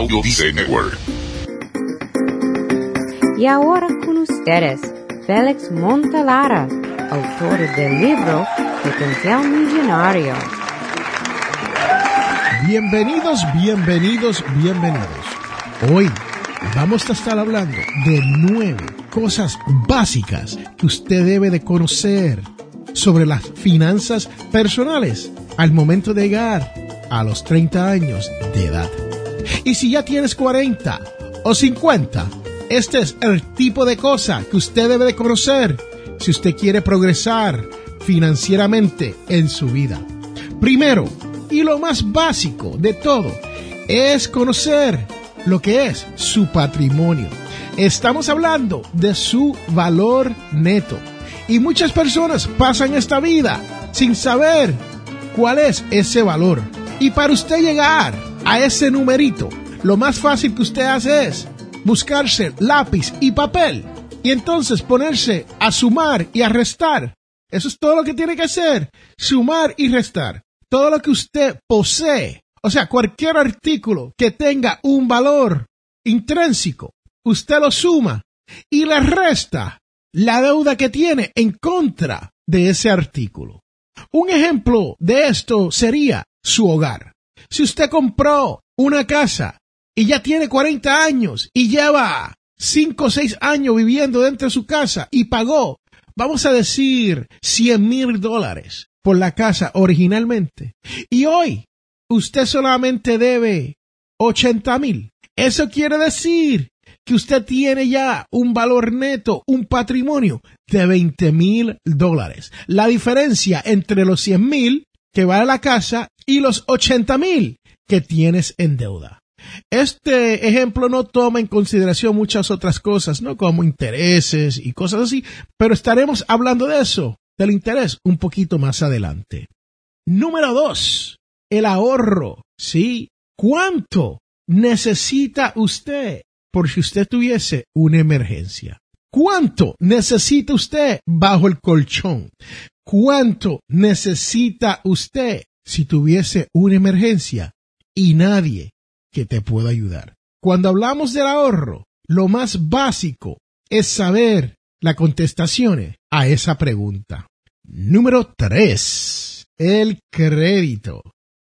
Audio Dice Network. Y ahora con ustedes, Félix Montalara, autor del libro Potencial Millonario. Bienvenidos, bienvenidos, bienvenidos. Hoy vamos a estar hablando de nueve cosas básicas que usted debe de conocer sobre las finanzas personales al momento de llegar a los 30 años de edad. Y si ya tienes 40 o 50, este es el tipo de cosa que usted debe de conocer si usted quiere progresar financieramente en su vida. Primero, y lo más básico de todo, es conocer lo que es su patrimonio. Estamos hablando de su valor neto. Y muchas personas pasan esta vida sin saber cuál es ese valor. Y para usted llegar a ese numerito, lo más fácil que usted hace es buscarse lápiz y papel y entonces ponerse a sumar y a restar. Eso es todo lo que tiene que hacer, sumar y restar. Todo lo que usted posee, o sea, cualquier artículo que tenga un valor intrínseco, usted lo suma y le resta la deuda que tiene en contra de ese artículo. Un ejemplo de esto sería su hogar. Si usted compró una casa y ya tiene 40 años y lleva 5 o 6 años viviendo dentro de su casa y pagó, vamos a decir, 100 mil dólares por la casa originalmente. Y hoy usted solamente debe 80 mil. Eso quiere decir que usted tiene ya un valor neto, un patrimonio de 20 mil dólares. La diferencia entre los 100 mil que va a la casa y los 80 mil que tienes en deuda. Este ejemplo no toma en consideración muchas otras cosas, ¿no? Como intereses y cosas así, pero estaremos hablando de eso, del interés, un poquito más adelante. Número dos, el ahorro, ¿sí? ¿Cuánto necesita usted por si usted tuviese una emergencia? ¿Cuánto necesita usted bajo el colchón? ¿Cuánto necesita usted si tuviese una emergencia y nadie que te pueda ayudar? Cuando hablamos del ahorro, lo más básico es saber la contestación a esa pregunta. Número 3. El crédito.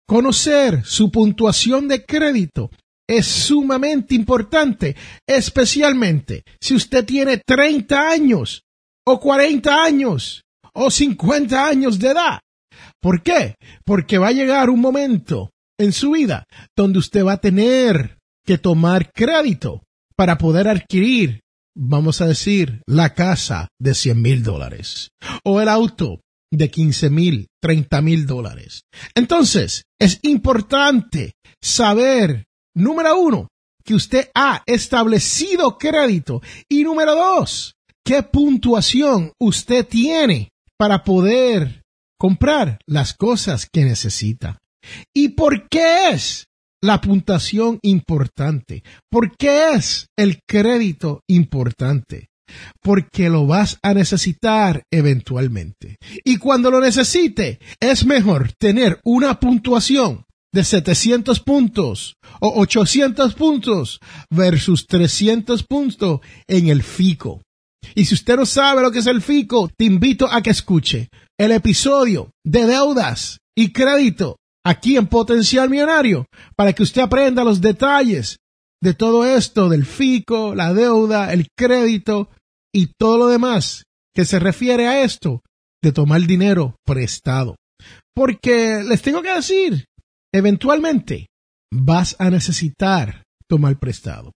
Conocer su puntuación de crédito es sumamente importante, especialmente si usted tiene 30 años o 40 años o 50 años de edad. ¿Por qué? Porque va a llegar un momento en su vida donde usted va a tener que tomar crédito para poder adquirir, vamos a decir, la casa de 100 mil dólares o el auto de 15 mil, 30 mil dólares. Entonces, es importante saber, número uno, que usted ha establecido crédito y número dos, qué puntuación usted tiene para poder comprar las cosas que necesita. ¿Y por qué es la puntuación importante? ¿Por qué es el crédito importante? Porque lo vas a necesitar eventualmente. Y cuando lo necesite, es mejor tener una puntuación de 700 puntos o 800 puntos versus 300 puntos en el FICO. Y si usted no sabe lo que es el FICO, te invito a que escuche el episodio de deudas y crédito aquí en Potencial Millonario para que usted aprenda los detalles de todo esto del FICO, la deuda, el crédito y todo lo demás que se refiere a esto de tomar dinero prestado. Porque les tengo que decir, eventualmente vas a necesitar tomar prestado.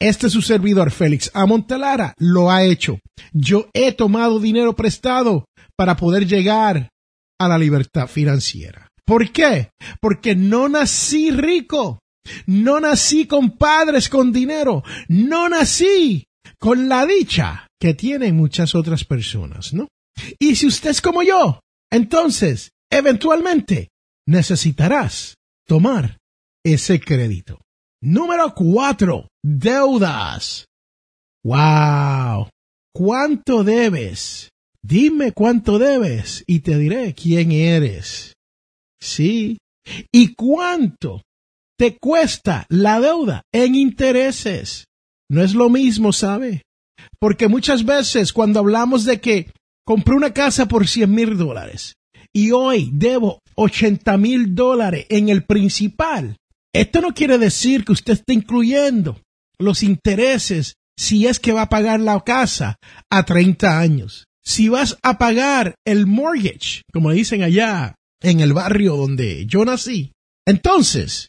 Este es su servidor Félix Amontelara lo ha hecho. Yo he tomado dinero prestado para poder llegar a la libertad financiera. ¿Por qué? Porque no nací rico, no nací con padres con dinero, no nací con la dicha que tienen muchas otras personas, ¿no? Y si usted es como yo, entonces, eventualmente, necesitarás tomar ese crédito. Número cuatro, deudas. Wow. ¿Cuánto debes? Dime cuánto debes y te diré quién eres. Sí. ¿Y cuánto te cuesta la deuda en intereses. No es lo mismo, ¿sabe? Porque muchas veces cuando hablamos de que compré una casa por 100 mil dólares y hoy debo 80 mil dólares en el principal, esto no quiere decir que usted esté incluyendo los intereses si es que va a pagar la casa a 30 años. Si vas a pagar el mortgage, como dicen allá en el barrio donde yo nací, entonces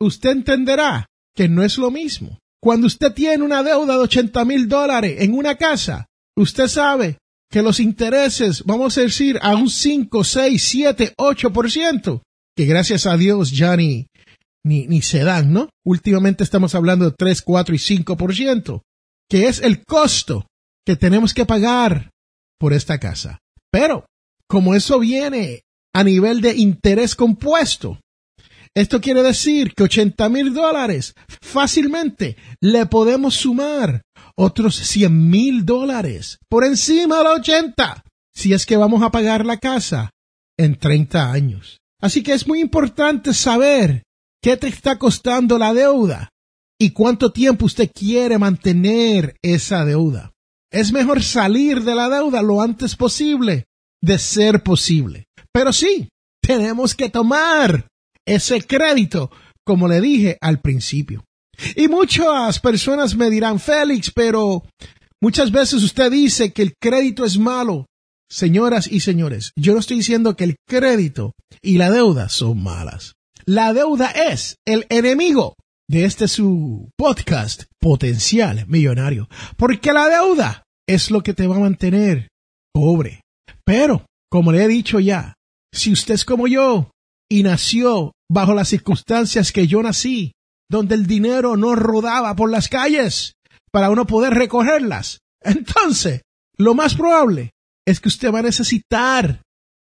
usted entenderá que no es lo mismo. Cuando usted tiene una deuda de 80 mil dólares en una casa, usted sabe que los intereses, vamos a decir, a un 5, 6, 7, 8%, que gracias a Dios ya ni, se dan, ¿no? Últimamente estamos hablando de 3, 4 y 5%, que es el costo que tenemos que pagar por esta casa. Pero, como eso viene a nivel de interés compuesto, esto quiere decir que 80 mil dólares fácilmente le podemos sumar otros 100 mil dólares por encima de los 80 si es que vamos a pagar la casa en 30 años. Así que es muy importante saber qué te está costando la deuda y cuánto tiempo usted quiere mantener esa deuda. Es mejor salir de la deuda lo antes posible, de ser posible. Pero sí, tenemos que tomar ese crédito, como le dije al principio. Y muchas personas me dirán, Félix, pero muchas veces usted dice que el crédito es malo. Señoras y señores, yo no estoy diciendo que el crédito y la deuda son malas. La deuda es el enemigo de este su podcast potencial millonario. Porque la deuda es lo que te va a mantener pobre. Pero, como le he dicho ya, si usted es como yo, y nació bajo las circunstancias que yo nací, donde el dinero no rodaba por las calles para uno poder recogerlas. Entonces, lo más probable es que usted va a necesitar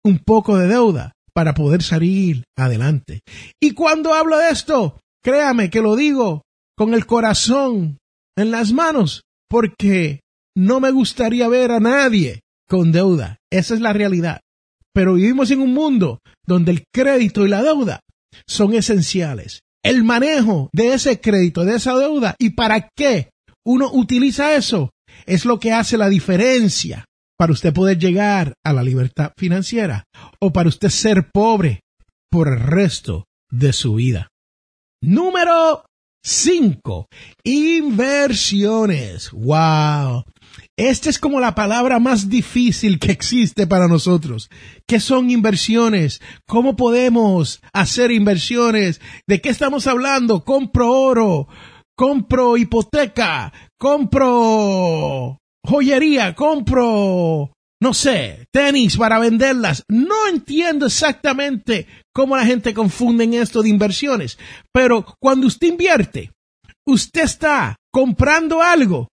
un poco de deuda para poder salir adelante. Y cuando hablo de esto, créame que lo digo con el corazón en las manos, porque no me gustaría ver a nadie con deuda. Esa es la realidad. Pero vivimos en un mundo donde el crédito y la deuda son esenciales. El manejo de ese crédito, de esa deuda y para qué uno utiliza eso es lo que hace la diferencia para usted poder llegar a la libertad financiera o para usted ser pobre por el resto de su vida. Número 5. Inversiones. Wow. Esta es como la palabra más difícil que existe para nosotros. ¿Qué son inversiones? ¿Cómo podemos hacer inversiones? ¿De qué estamos hablando? Compro oro, compro hipoteca, compro joyería, compro, no sé, tenis para venderlas. No entiendo exactamente cómo la gente confunde en esto de inversiones. Pero cuando usted invierte, usted está comprando algo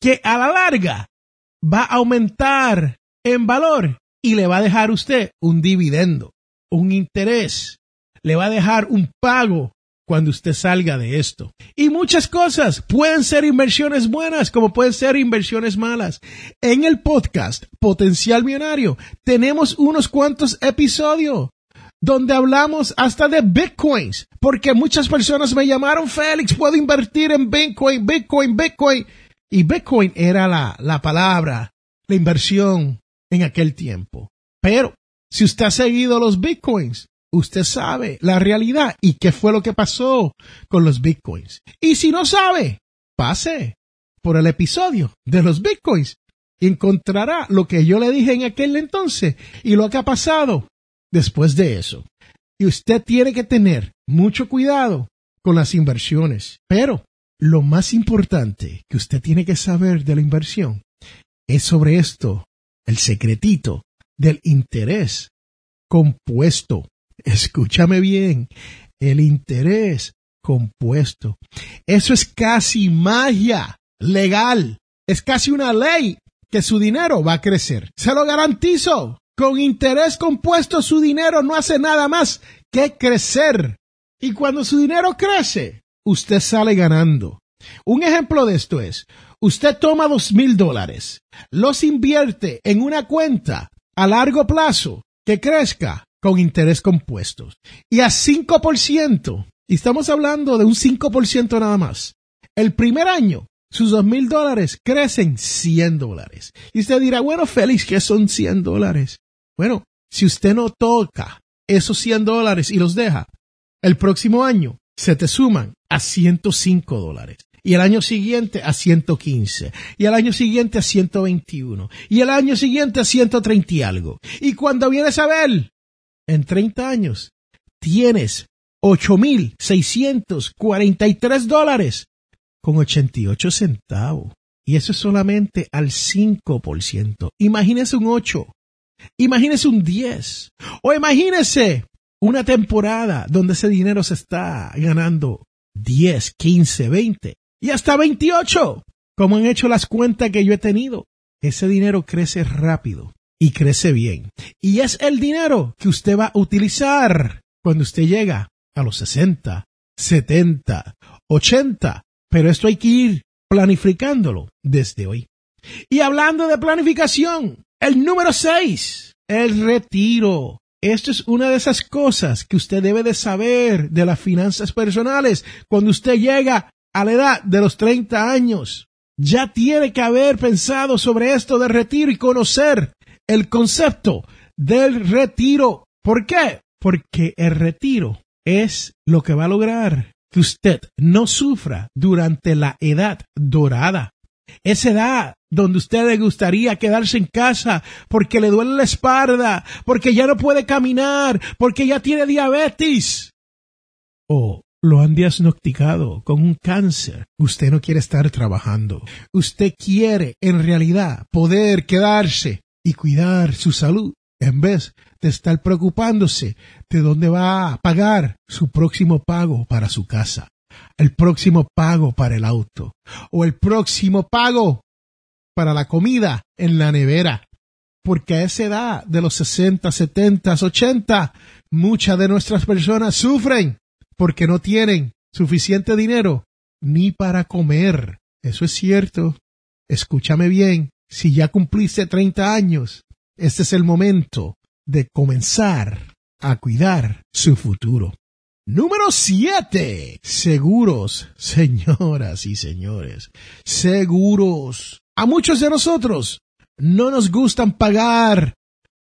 que a la larga va a aumentar en valor y le va a dejar usted un dividendo, un interés, le va a dejar un pago cuando usted salga de esto. Y muchas cosas pueden ser inversiones buenas como pueden ser inversiones malas. En el podcast Potencial Millonario tenemos unos cuantos episodios donde hablamos hasta de bitcoins, porque muchas personas me llamaron, Félix, puedo invertir en bitcoin, bitcoin, bitcoin. Y Bitcoin era la, la palabra, la inversión en aquel tiempo. Pero si usted ha seguido los Bitcoins, usted sabe la realidad y qué fue lo que pasó con los Bitcoins. Y si no sabe, pase por el episodio de los Bitcoins y encontrará lo que yo le dije en aquel entonces y lo que ha pasado después de eso. Y usted tiene que tener mucho cuidado con las inversiones. Pero lo más importante que usted tiene que saber de la inversión es sobre esto, el secretito del interés compuesto. Escúchame bien, el interés compuesto. Eso es casi magia legal. Es casi una ley que su dinero va a crecer. Se lo garantizo. Con interés compuesto su dinero no hace nada más que crecer. Y cuando su dinero crece, usted sale ganando. Un ejemplo de esto es, usted toma dos mil dólares, los invierte en una cuenta a largo plazo que crezca con interés compuestos y a 5% y estamos hablando de un 5% nada más. El primer año, sus dos mil dólares crecen 100 dólares. Y usted dirá, bueno, Félix, ¿qué son 100 dólares? Bueno, si usted no toca esos 100 dólares y los deja, el próximo año se te suman a 105 dólares. Y el año siguiente a 115. Y el año siguiente a 121. Y el año siguiente a 130 y algo. Y cuando vienes a ver, en 30 años, tienes 8.643 dólares con 88 centavos. Y eso es solamente al 5%. Imagínese un 8. Imagínese un 10. O imagínese una temporada donde ese dinero se está ganando 10, 15, 20 y hasta 28. Como han hecho las cuentas que yo he tenido. Ese dinero crece rápido y crece bien. Y es el dinero que usted va a utilizar cuando usted llega a los 60, 70, 80. Pero esto hay que ir planificándolo desde hoy. Y hablando de planificación, el número 6, el retiro. Esto es una de esas cosas que usted debe de saber de las finanzas personales cuando usted llega a la edad de los 30 años. Ya tiene que haber pensado sobre esto de retiro y conocer el concepto del retiro. ¿Por qué? Porque el retiro es lo que va a lograr que usted no sufra durante la edad dorada. Esa edad donde usted le gustaría quedarse en casa porque le duele la espalda, porque ya no puede caminar, porque ya tiene diabetes. O lo han diagnosticado con un cáncer. Usted no quiere estar trabajando. Usted quiere, en realidad, poder quedarse y cuidar su salud en vez de estar preocupándose de dónde va a pagar su próximo pago para su casa, el próximo pago para el auto o el próximo pago para la comida en la nevera. Porque a esa edad de los 60, 70, 80, muchas de nuestras personas sufren porque no tienen suficiente dinero ni para comer. Eso es cierto. Escúchame bien, si ya cumpliste 30 años, este es el momento de comenzar a cuidar su futuro. Número 7. Seguros, señoras y señores. Seguros. A muchos de nosotros no nos gustan pagar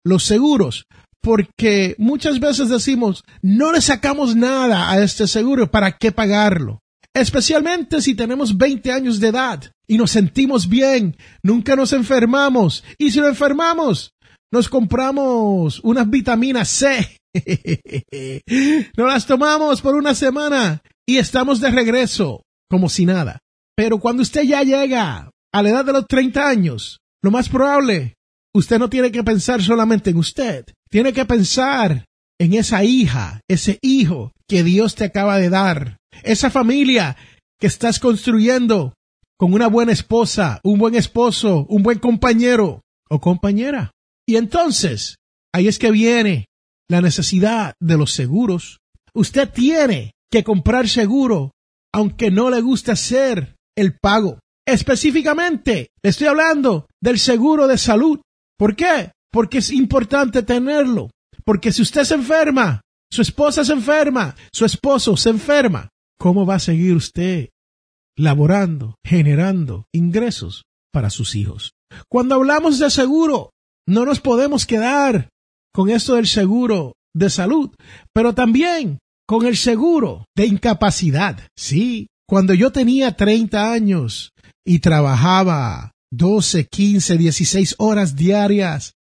los seguros porque muchas veces decimos, no le sacamos nada a este seguro, ¿para qué pagarlo? Especialmente si tenemos 20 años de edad y nos sentimos bien, nunca nos enfermamos. Y si lo enfermamos, nos compramos unas vitaminas C. nos las tomamos por una semana y estamos de regreso, como si nada. Pero cuando usted ya llega a la edad de los 30 años, lo más probable, usted no tiene que pensar solamente en usted, tiene que pensar en esa hija, ese hijo que Dios te acaba de dar, esa familia que estás construyendo con una buena esposa, un buen esposo, un buen compañero o compañera. Y entonces, ahí es que viene la necesidad de los seguros. Usted tiene que comprar seguro, aunque no le guste hacer el pago. Específicamente, le estoy hablando del seguro de salud. ¿Por qué? porque es importante tenerlo. Porque si usted se enferma, su esposa se enferma, su esposo se enferma, ¿cómo va a seguir usted laborando, generando ingresos para sus hijos? Cuando hablamos de seguro, no nos podemos quedar con esto del seguro de salud, pero también con el seguro de incapacidad. Sí, cuando yo tenía 30 años y trabajaba 12, 15, 16 horas diarias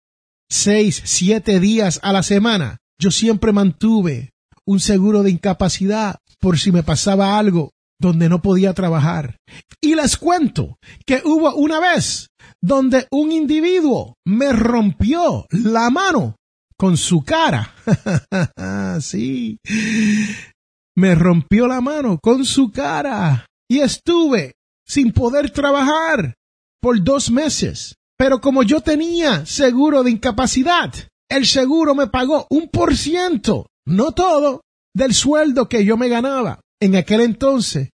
seis, siete días a la semana, yo siempre mantuve un seguro de incapacidad por si me pasaba algo donde no podía trabajar. Y les cuento que hubo una vez donde un individuo me rompió la mano con su cara. sí. Me rompió la mano con su cara y estuve sin poder trabajar por dos meses. Pero como yo tenía seguro de incapacidad, el seguro me pagó un por ciento, no todo, del sueldo que yo me ganaba en aquel entonces.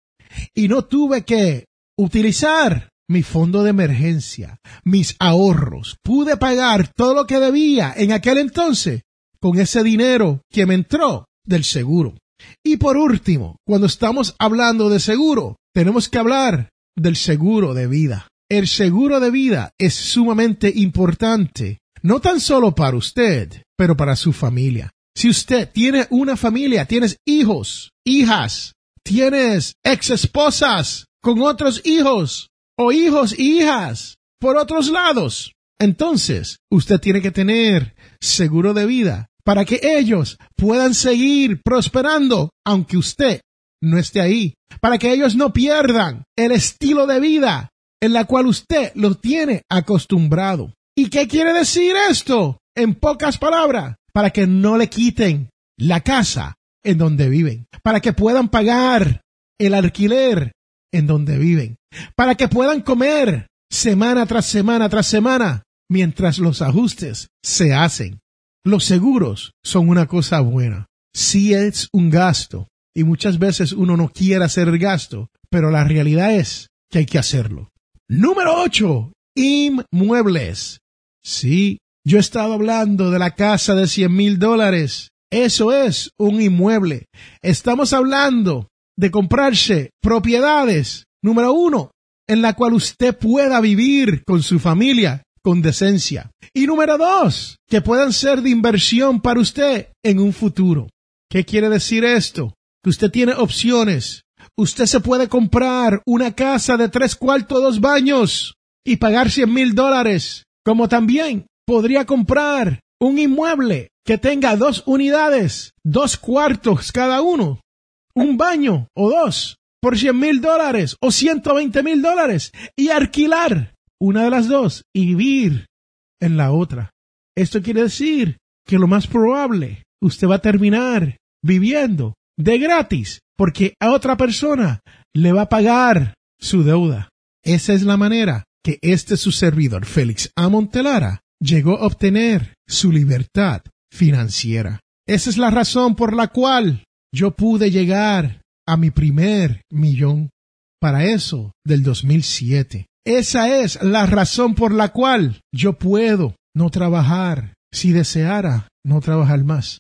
Y no tuve que utilizar mi fondo de emergencia, mis ahorros. Pude pagar todo lo que debía en aquel entonces con ese dinero que me entró del seguro. Y por último, cuando estamos hablando de seguro, tenemos que hablar del seguro de vida. El seguro de vida es sumamente importante, no tan solo para usted, pero para su familia. Si usted tiene una familia, tienes hijos, hijas, tienes ex esposas con otros hijos o hijos y hijas por otros lados, entonces usted tiene que tener seguro de vida para que ellos puedan seguir prosperando aunque usted no esté ahí, para que ellos no pierdan el estilo de vida en la cual usted los tiene acostumbrado. ¿Y qué quiere decir esto? En pocas palabras, para que no le quiten la casa en donde viven, para que puedan pagar el alquiler en donde viven, para que puedan comer semana tras semana tras semana mientras los ajustes se hacen. Los seguros son una cosa buena. Sí es un gasto y muchas veces uno no quiere hacer el gasto, pero la realidad es que hay que hacerlo. Número 8. Inmuebles. Sí, yo he estado hablando de la casa de 100 mil dólares. Eso es un inmueble. Estamos hablando de comprarse propiedades. Número uno, en la cual usted pueda vivir con su familia con decencia. Y número dos, que puedan ser de inversión para usted en un futuro. ¿Qué quiere decir esto? Que usted tiene opciones. Usted se puede comprar una casa de tres cuartos, dos baños y pagar cien mil dólares. Como también podría comprar un inmueble que tenga dos unidades, dos cuartos cada uno, un baño o dos por cien mil dólares o ciento veinte mil dólares y alquilar una de las dos y vivir en la otra. Esto quiere decir que lo más probable usted va a terminar viviendo de gratis porque a otra persona le va a pagar su deuda. Esa es la manera que este su servidor Félix Amontelara llegó a obtener su libertad financiera. Esa es la razón por la cual yo pude llegar a mi primer millón. Para eso, del 2007. Esa es la razón por la cual yo puedo no trabajar si deseara no trabajar más.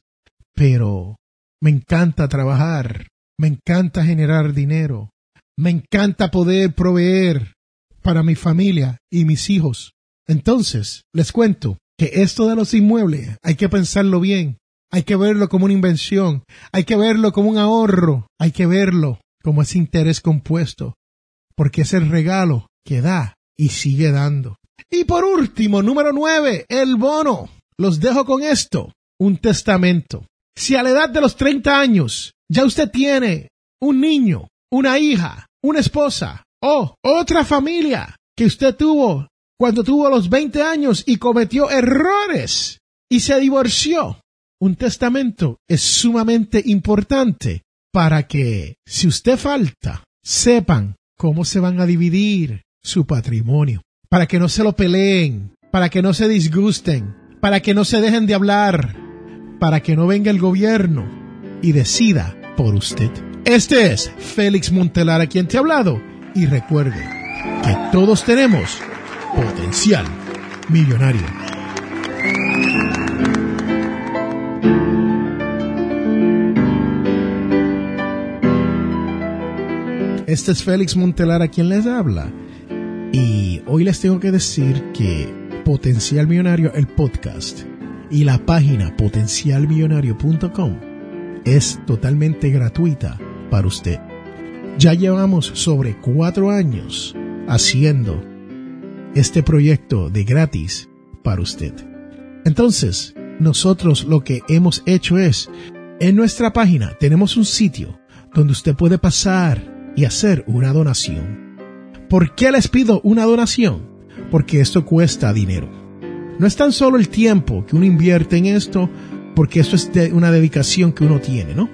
Pero me encanta trabajar, me encanta generar dinero, me encanta poder proveer para mi familia y mis hijos. Entonces, les cuento que esto de los inmuebles hay que pensarlo bien, hay que verlo como una invención, hay que verlo como un ahorro, hay que verlo como ese interés compuesto, porque es el regalo que da y sigue dando. Y por último, número nueve, el bono. Los dejo con esto, un testamento. Si a la edad de los 30 años ya usted tiene un niño, una hija, una esposa o otra familia que usted tuvo cuando tuvo los 20 años y cometió errores y se divorció, un testamento es sumamente importante para que, si usted falta, sepan cómo se van a dividir su patrimonio, para que no se lo peleen, para que no se disgusten, para que no se dejen de hablar, para que no venga el gobierno y decida por usted. Este es Félix Montelar a quien te ha hablado y recuerde que todos tenemos potencial millonario. Este es Félix Montelar a quien les habla. Y hoy les tengo que decir que Potencial Millonario, el podcast, y la página potencialmillonario.com es totalmente gratuita para usted. Ya llevamos sobre cuatro años haciendo este proyecto de gratis para usted. Entonces, nosotros lo que hemos hecho es, en nuestra página tenemos un sitio donde usted puede pasar y hacer una donación. ¿Por qué les pido una donación? Porque esto cuesta dinero. No es tan solo el tiempo que uno invierte en esto, porque esto es una dedicación que uno tiene, ¿no?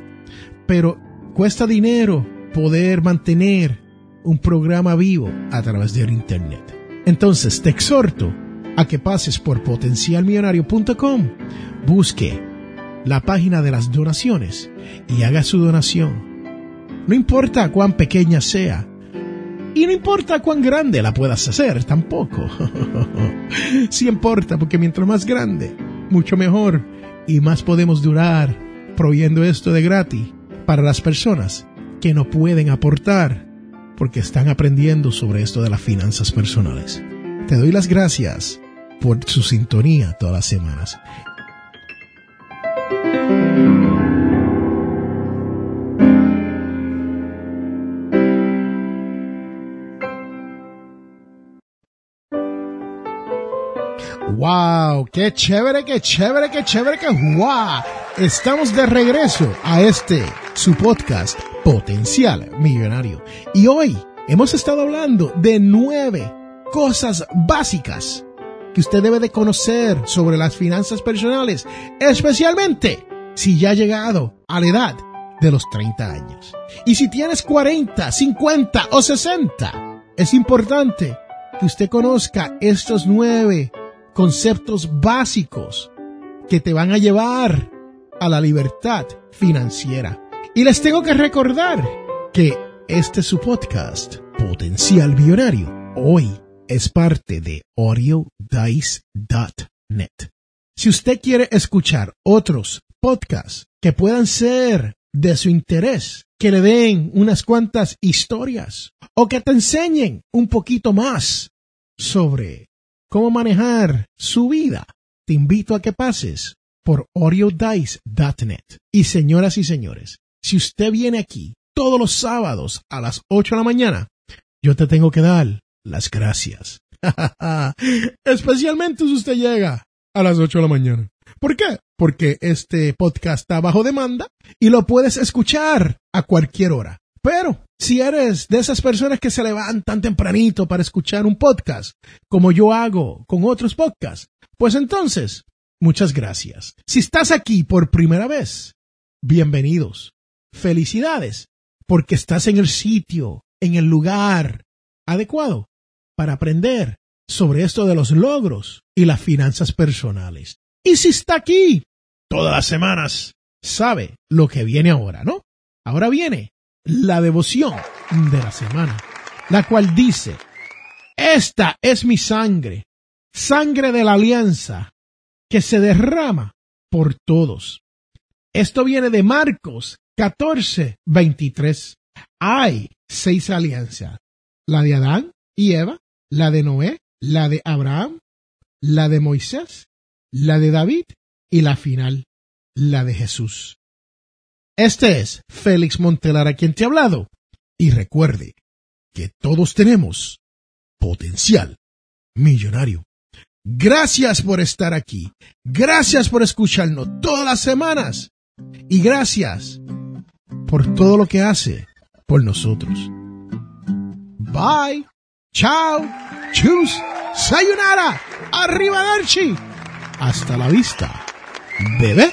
Pero cuesta dinero poder mantener un programa vivo a través del Internet. Entonces te exhorto a que pases por potencialmillonario.com, busque la página de las donaciones y haga su donación no importa cuán pequeña sea. Y no importa cuán grande la puedas hacer, tampoco. sí importa, porque mientras más grande, mucho mejor. Y más podemos durar proveyendo esto de gratis para las personas que no pueden aportar porque están aprendiendo sobre esto de las finanzas personales. Te doy las gracias por su sintonía todas las semanas. ¡Wow! ¡Qué chévere, qué chévere, qué chévere, qué wow! Estamos de regreso a este, su podcast, Potencial Millonario. Y hoy hemos estado hablando de nueve cosas básicas que usted debe de conocer sobre las finanzas personales, especialmente si ya ha llegado a la edad de los 30 años. Y si tienes 40, 50 o 60, es importante que usted conozca estos nueve conceptos básicos que te van a llevar a la libertad financiera. Y les tengo que recordar que este es su podcast, Potencial Millonario. Hoy es parte de audiodice.net. Si usted quiere escuchar otros podcasts que puedan ser de su interés, que le den unas cuantas historias o que te enseñen un poquito más sobre cómo manejar su vida, te invito a que pases por audiodice.net. Y señoras y señores, si usted viene aquí todos los sábados a las 8 de la mañana, yo te tengo que dar las gracias. Especialmente si usted llega a las 8 de la mañana. ¿Por qué? Porque este podcast está bajo demanda y lo puedes escuchar a cualquier hora. Pero si eres de esas personas que se levantan tempranito para escuchar un podcast, como yo hago con otros podcasts, pues entonces, muchas gracias. Si estás aquí por primera vez, bienvenidos. Felicidades, porque estás en el sitio, en el lugar adecuado para aprender sobre esto de los logros y las finanzas personales. Y si está aquí todas las semanas, sabe lo que viene ahora, ¿no? Ahora viene la devoción de la semana, la cual dice, esta es mi sangre, sangre de la alianza, que se derrama por todos. Esto viene de Marcos 14, 23. Hay seis alianzas. La de Adán y Eva, la de Noé, la de Abraham, la de Moisés, la de David y la final, la de Jesús. Este es Félix Montelar a quien te ha hablado. Y recuerde que todos tenemos potencial millonario. Gracias por estar aquí. Gracias por escucharnos todas las semanas. Y gracias por todo lo que hace por nosotros. Bye. Chao. Chus. Sayonara. Arrivederci. Hasta la vista. Bebé.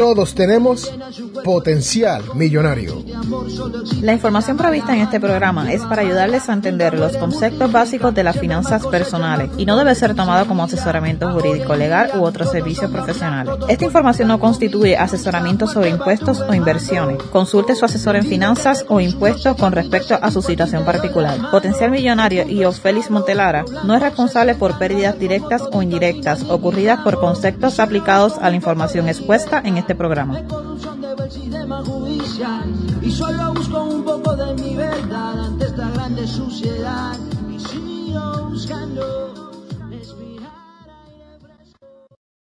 todos tenemos potencial millonario. La información prevista en este programa es para ayudarles a entender los conceptos básicos de las finanzas personales y no debe ser tomado como asesoramiento jurídico legal u otros servicios profesionales. Esta información no constituye asesoramiento sobre impuestos o inversiones. Consulte su asesor en finanzas o impuestos con respecto a su situación particular. Potencial Millonario y Félix Montelara no es responsable por pérdidas directas o indirectas ocurridas por conceptos aplicados a la información expuesta en este programa